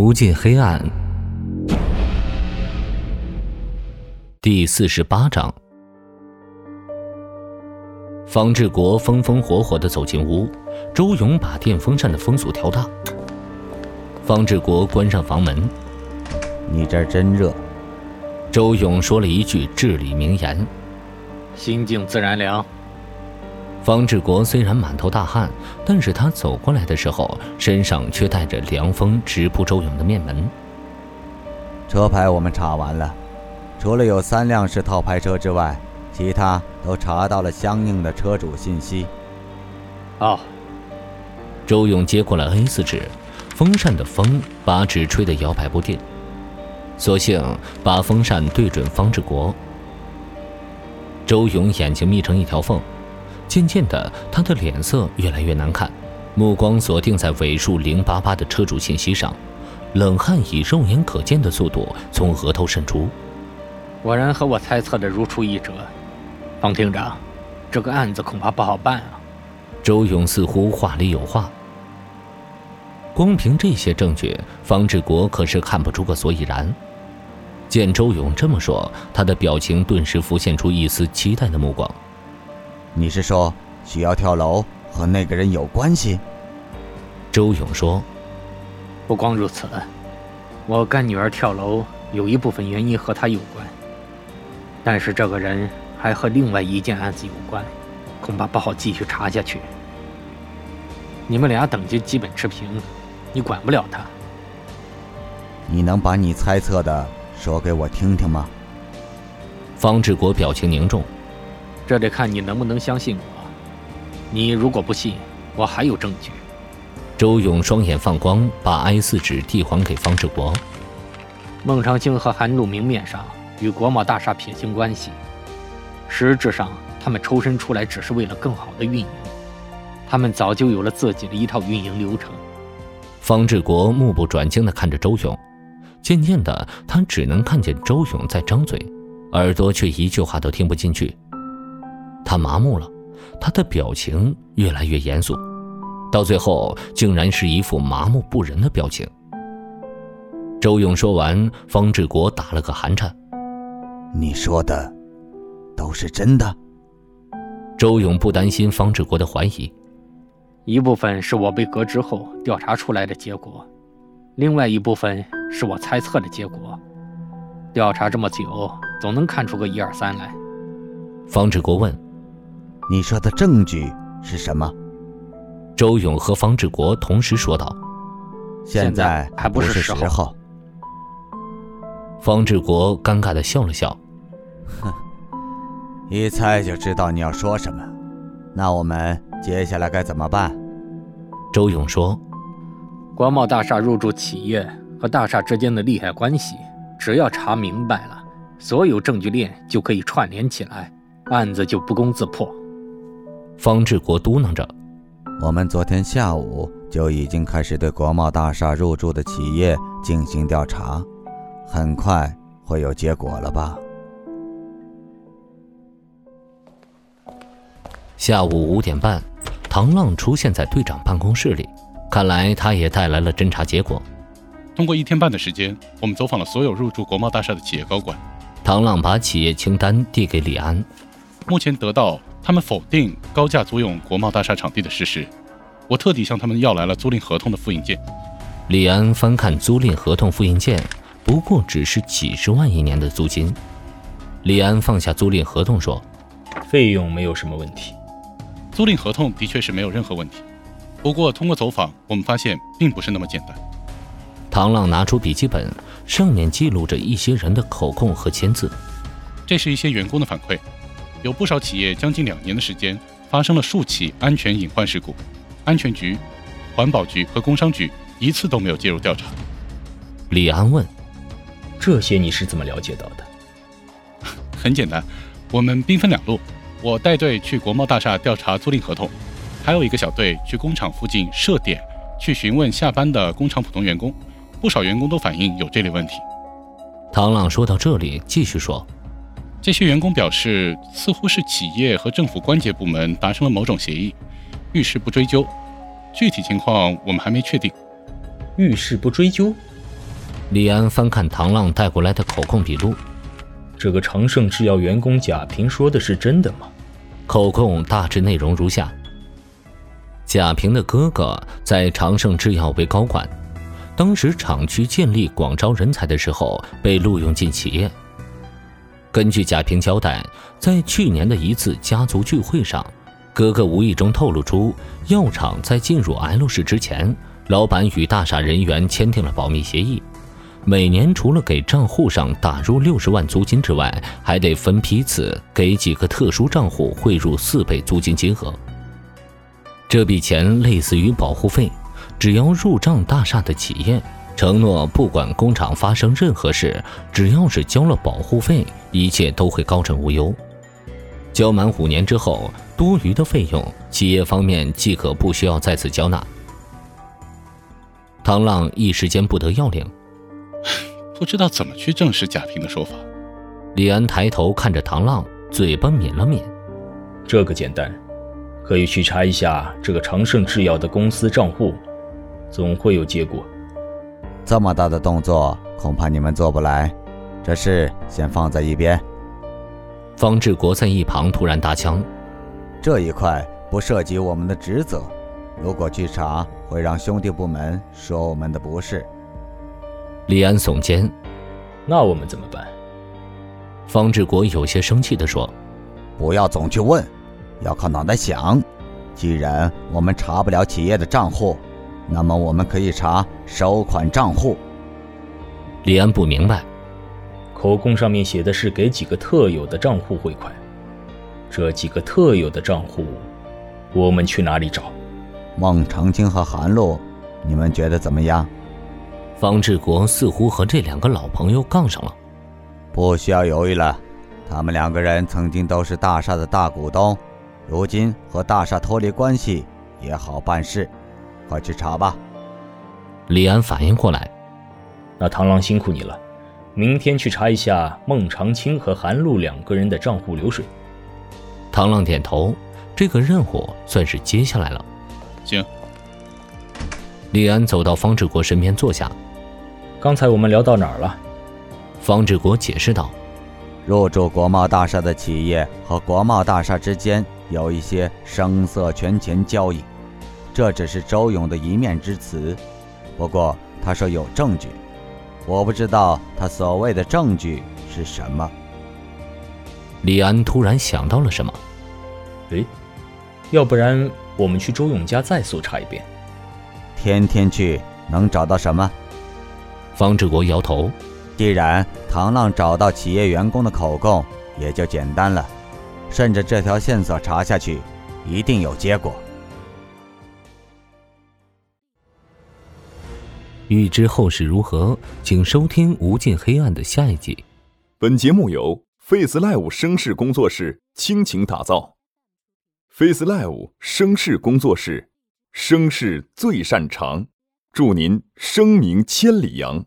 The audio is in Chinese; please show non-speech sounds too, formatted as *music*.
无尽黑暗，第四十八章。方志国风风火火的走进屋，周勇把电风扇的风速调大。方志国关上房门：“你这儿真热。”周勇说了一句至理名言：“心静自然凉。”方志国虽然满头大汗，但是他走过来的时候，身上却带着凉风直扑周勇的面门。车牌我们查完了，除了有三辆是套牌车之外，其他都查到了相应的车主信息。哦。周勇接过了 A 四纸，风扇的风把纸吹得摇摆不定，索性把风扇对准方志国。周勇眼睛眯成一条缝。渐渐的，他的脸色越来越难看，目光锁定在尾数零八八的车主信息上，冷汗以肉眼可见的速度从额头渗出。果然和我猜测的如出一辙，方厅长，这个案子恐怕不好办啊。周勇似乎话里有话。光凭这些证据，方志国可是看不出个所以然。见周勇这么说，他的表情顿时浮现出一丝期待的目光。你是说许瑶跳楼和那个人有关系？周勇说：“不光如此，我干女儿跳楼有一部分原因和他有关，但是这个人还和另外一件案子有关，恐怕不好继续查下去。你们俩等级基本持平，你管不了他。你能把你猜测的说给我听听吗？”方志国表情凝重。这得看你能不能相信我。你如果不信，我还有证据。周勇双眼放光，把 I 四纸递还给方志国。孟长青和韩露明面上与国贸大厦撇清关系，实质上他们抽身出来只是为了更好的运营。他们早就有了自己的一套运营流程。方志国目不转睛地看着周勇，渐渐的，他只能看见周勇在张嘴，耳朵却一句话都听不进去。他麻木了，他的表情越来越严肃，到最后竟然是一副麻木不仁的表情。周勇说完，方志国打了个寒颤：“你说的都是真的？”周勇不担心方志国的怀疑，一部分是我被革职后调查出来的结果，另外一部分是我猜测的结果。调查这么久，总能看出个一二三来。方志国问。你说的证据是什么？周勇和方志国同时说道：“现在还不是时候。”方志国尴尬的笑了笑：“哼，一猜就知道你要说什么。那我们接下来该怎么办？”周勇说：“国贸大厦入驻企业和大厦之间的利害关系，只要查明白了，所有证据链就可以串联起来，案子就不攻自破。”方志国嘟囔着：“我们昨天下午就已经开始对国贸大厦入驻的企业进行调查，很快会有结果了吧？”下午五点半，唐浪出现在队长办公室里，看来他也带来了侦查结果。通过一天半的时间，我们走访了所有入驻国贸大厦的企业高管。唐浪把企业清单递给李安，目前得到。他们否定高价租用国贸大厦场地的事实，我特地向他们要来了租赁合同的复印件。李安翻看租赁合同复印件，不过只是几十万一年的租金。李安放下租赁合同说：“费用没有什么问题，租赁合同的确是没有任何问题。不过通过走访，我们发现并不是那么简单。”唐浪拿出笔记本，上面记录着一些人的口供和签字，这是一些员工的反馈。有不少企业将近两年的时间发生了数起安全隐患事故，安全局、环保局和工商局一次都没有介入调查。李安问：“这些你是怎么了解到的？” *laughs* 很简单，我们兵分两路，我带队去国贸大厦调查租赁合同，还有一个小队去工厂附近设点去询问下班的工厂普通员工，不少员工都反映有这类问题。唐朗说到这里，继续说。这些员工表示，似乎是企业和政府关节部门达成了某种协议，遇事不追究。具体情况我们还没确定。遇事不追究？李安翻看唐浪带过来的口供笔录，这个长盛制药员工贾平说的是真的吗？口供大致内容如下：贾平的哥哥在长盛制药为高管，当时厂区建立广招人才的时候被录用进企业。根据贾平交代，在去年的一次家族聚会上，哥哥无意中透露出药厂在进入 L 市之前，老板与大厦人员签订了保密协议。每年除了给账户上打入六十万租金之外，还得分批次给几个特殊账户汇入四倍租金金额。这笔钱类似于保护费，只要入账大厦的企业承诺，不管工厂发生任何事，只要是交了保护费，一切都会高枕无忧。交满五年之后，多余的费用，企业方面即可不需要再次交纳。唐浪一时间不得要领。不知道怎么去证实贾平的说法。李安抬头看着唐浪，嘴巴抿了抿。这个简单，可以去查一下这个长盛制药的公司账户，总会有结果。这么大的动作，恐怕你们做不来。这事先放在一边。方志国在一旁突然搭腔：“这一块不涉及我们的职责，如果去查，会让兄弟部门说我们的不是。”李安耸肩：“那我们怎么办？”方志国有些生气地说：“不要总去问，要靠脑袋想。既然我们查不了企业的账户，那么我们可以查收款账户。”李安不明白，口供上面写的是给几个特有的账户汇款，这几个特有的账户，我们去哪里找？孟长青和韩露，你们觉得怎么样？方志国似乎和这两个老朋友杠上了，不需要犹豫了。他们两个人曾经都是大厦的大股东，如今和大厦脱离关系也好办事，快去查吧。李安反应过来，那螳螂辛苦你了，明天去查一下孟长青和韩露两个人的账户流水。螳螂点头，这个任务算是接下来了。行。李安走到方志国身边坐下。刚才我们聊到哪儿了？方志国解释道：“入驻国贸大厦的企业和国贸大厦之间有一些声色权钱交易，这只是周勇的一面之词。不过他说有证据，我不知道他所谓的证据是什么。”李安突然想到了什么，诶，要不然我们去周勇家再搜查一遍？天天去能找到什么？方志国摇头。既然唐浪找到企业员工的口供，也就简单了。顺着这条线索查下去，一定有结果。欲知后事如何，请收听《无尽黑暗》的下一集。本节目由 Face Live 声势工作室倾情打造。Face Live 声势工作室，声势最擅长，祝您声名千里扬。